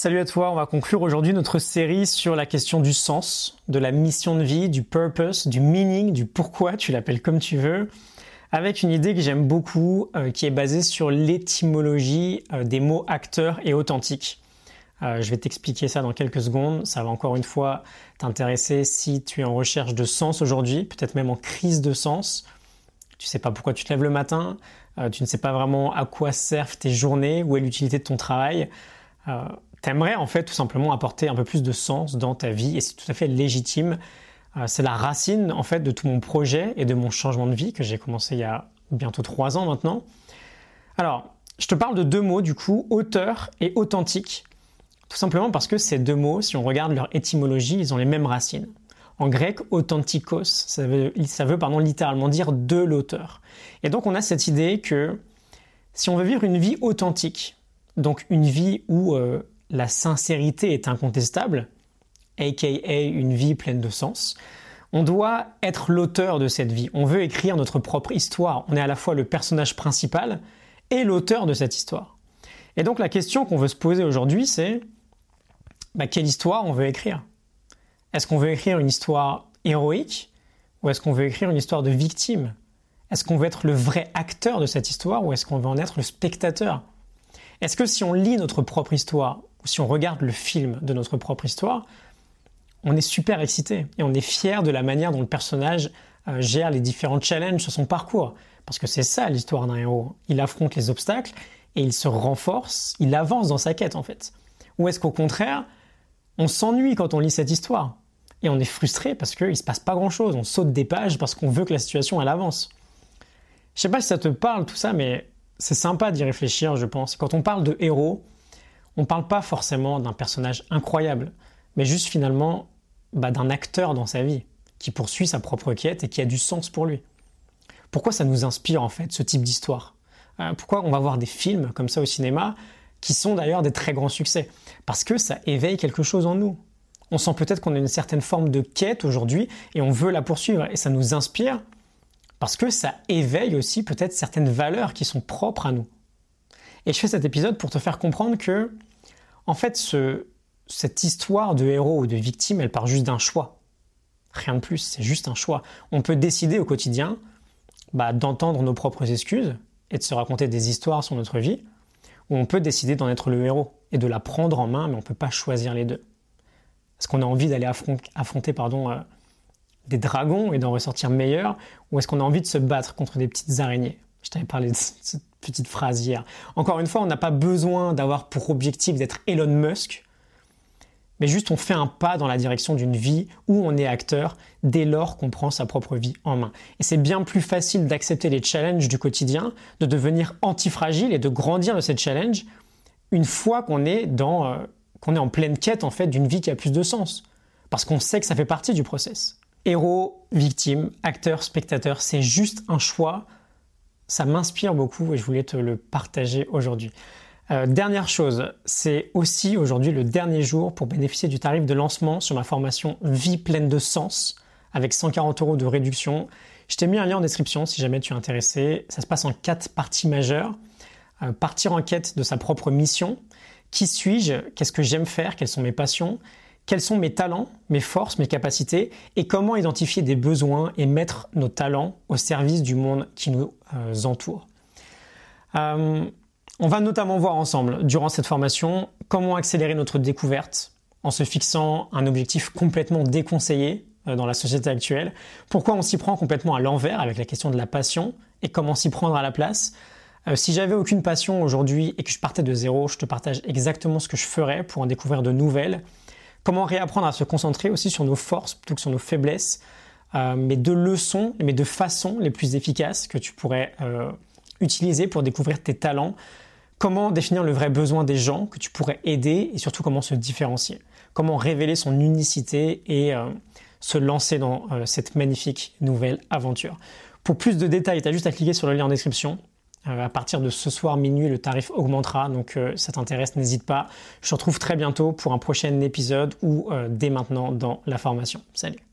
Salut à toi, on va conclure aujourd'hui notre série sur la question du sens, de la mission de vie, du purpose, du meaning, du pourquoi, tu l'appelles comme tu veux, avec une idée que j'aime beaucoup, euh, qui est basée sur l'étymologie euh, des mots acteur et authentique. Euh, je vais t'expliquer ça dans quelques secondes, ça va encore une fois t'intéresser si tu es en recherche de sens aujourd'hui, peut-être même en crise de sens. Tu sais pas pourquoi tu te lèves le matin, tu ne sais pas vraiment à quoi servent tes journées, où est l'utilité de ton travail t'aimerais en fait tout simplement apporter un peu plus de sens dans ta vie et c'est tout à fait légitime. Euh, c'est la racine en fait de tout mon projet et de mon changement de vie que j'ai commencé il y a bientôt trois ans maintenant. Alors, je te parle de deux mots du coup, auteur et authentique. Tout simplement parce que ces deux mots, si on regarde leur étymologie, ils ont les mêmes racines. En grec, authentikos, ça veut, littéralement dire de l'auteur. Et donc on a cette idée que si on veut vivre une vie authentique, donc une vie où euh, la sincérité est incontestable, aka une vie pleine de sens, on doit être l'auteur de cette vie. On veut écrire notre propre histoire. On est à la fois le personnage principal et l'auteur de cette histoire. Et donc la question qu'on veut se poser aujourd'hui, c'est bah, quelle histoire on veut écrire? Est-ce qu'on veut écrire une histoire héroïque ou est-ce qu'on veut écrire une histoire de victime? Est-ce qu'on veut être le vrai acteur de cette histoire ou est-ce qu'on veut en être le spectateur? Est-ce que si on lit notre propre histoire si on regarde le film de notre propre histoire, on est super excité et on est fier de la manière dont le personnage euh, gère les différents challenges sur son parcours. Parce que c'est ça l'histoire d'un héros. Il affronte les obstacles et il se renforce, il avance dans sa quête en fait. Ou est-ce qu'au contraire, on s'ennuie quand on lit cette histoire et on est frustré parce qu'il ne se passe pas grand-chose, on saute des pages parce qu'on veut que la situation elle avance. Je sais pas si ça te parle tout ça, mais c'est sympa d'y réfléchir, je pense. Quand on parle de héros, on ne parle pas forcément d'un personnage incroyable, mais juste finalement bah, d'un acteur dans sa vie, qui poursuit sa propre quête et qui a du sens pour lui. Pourquoi ça nous inspire en fait ce type d'histoire? Euh, Pourquoi on va voir des films comme ça au cinéma, qui sont d'ailleurs des très grands succès? Parce que ça éveille quelque chose en nous. On sent peut-être qu'on a une certaine forme de quête aujourd'hui et on veut la poursuivre et ça nous inspire parce que ça éveille aussi peut-être certaines valeurs qui sont propres à nous. Et je fais cet épisode pour te faire comprendre que en fait, cette histoire de héros ou de victime, elle part juste d'un choix. Rien de plus, c'est juste un choix. On peut décider au quotidien bah, d'entendre nos propres excuses et de se raconter des histoires sur notre vie, ou on peut décider d'en être le héros et de la prendre en main, mais on ne peut pas choisir les deux. Est-ce qu'on a envie d'aller affronter, pardon, euh, des dragons et d'en ressortir meilleur, ou est-ce qu'on a envie de se battre contre des petites araignées? Je t'avais parlé de petite phrase hier. Encore une fois, on n'a pas besoin d'avoir pour objectif d'être Elon Musk, mais juste on fait un pas dans la direction d'une vie où on est acteur dès lors qu'on prend sa propre vie en main. Et c'est bien plus facile d'accepter les challenges du quotidien, de devenir antifragile et de grandir de ces challenges une fois qu'on est dans euh, qu'on est en pleine quête en fait d'une vie qui a plus de sens parce qu'on sait que ça fait partie du process. Héros, victime, acteur, spectateur, c'est juste un choix ça m'inspire beaucoup et je voulais te le partager aujourd'hui. Euh, dernière chose, c'est aussi aujourd'hui le dernier jour pour bénéficier du tarif de lancement sur ma formation Vie pleine de sens avec 140 euros de réduction. Je t'ai mis un lien en description si jamais tu es intéressé. Ça se passe en quatre parties majeures. Euh, partir en quête de sa propre mission. Qui suis-je? Qu'est-ce que j'aime faire? Quelles sont mes passions? Quels sont mes talents, mes forces, mes capacités et comment identifier des besoins et mettre nos talents au service du monde qui nous euh, entoure. Euh, on va notamment voir ensemble, durant cette formation, comment accélérer notre découverte en se fixant un objectif complètement déconseillé euh, dans la société actuelle, pourquoi on s'y prend complètement à l'envers avec la question de la passion et comment s'y prendre à la place? si j'avais aucune passion aujourd'hui et que je partais de zéro, je te partage exactement ce que je ferais pour en découvrir de nouvelles Comment réapprendre à se concentrer aussi sur nos forces plutôt que sur nos faiblesses, euh, mais de leçons, mais de façons les plus efficaces que tu pourrais euh, utiliser pour découvrir tes talents? Comment définir le vrai besoin des gens que tu pourrais aider et surtout comment se différencier? Comment révéler son unicité et euh, se lancer dans cette magnifique nouvelle aventure? Pour plus de détails, tu as juste à cliquer sur le lien en description. Euh, à partir de ce soir minuit, le tarif augmentera, donc euh, ça t'intéresse, n'hésite pas. Je te retrouve très bientôt pour un prochain épisode ou euh, dès maintenant dans la formation. Salut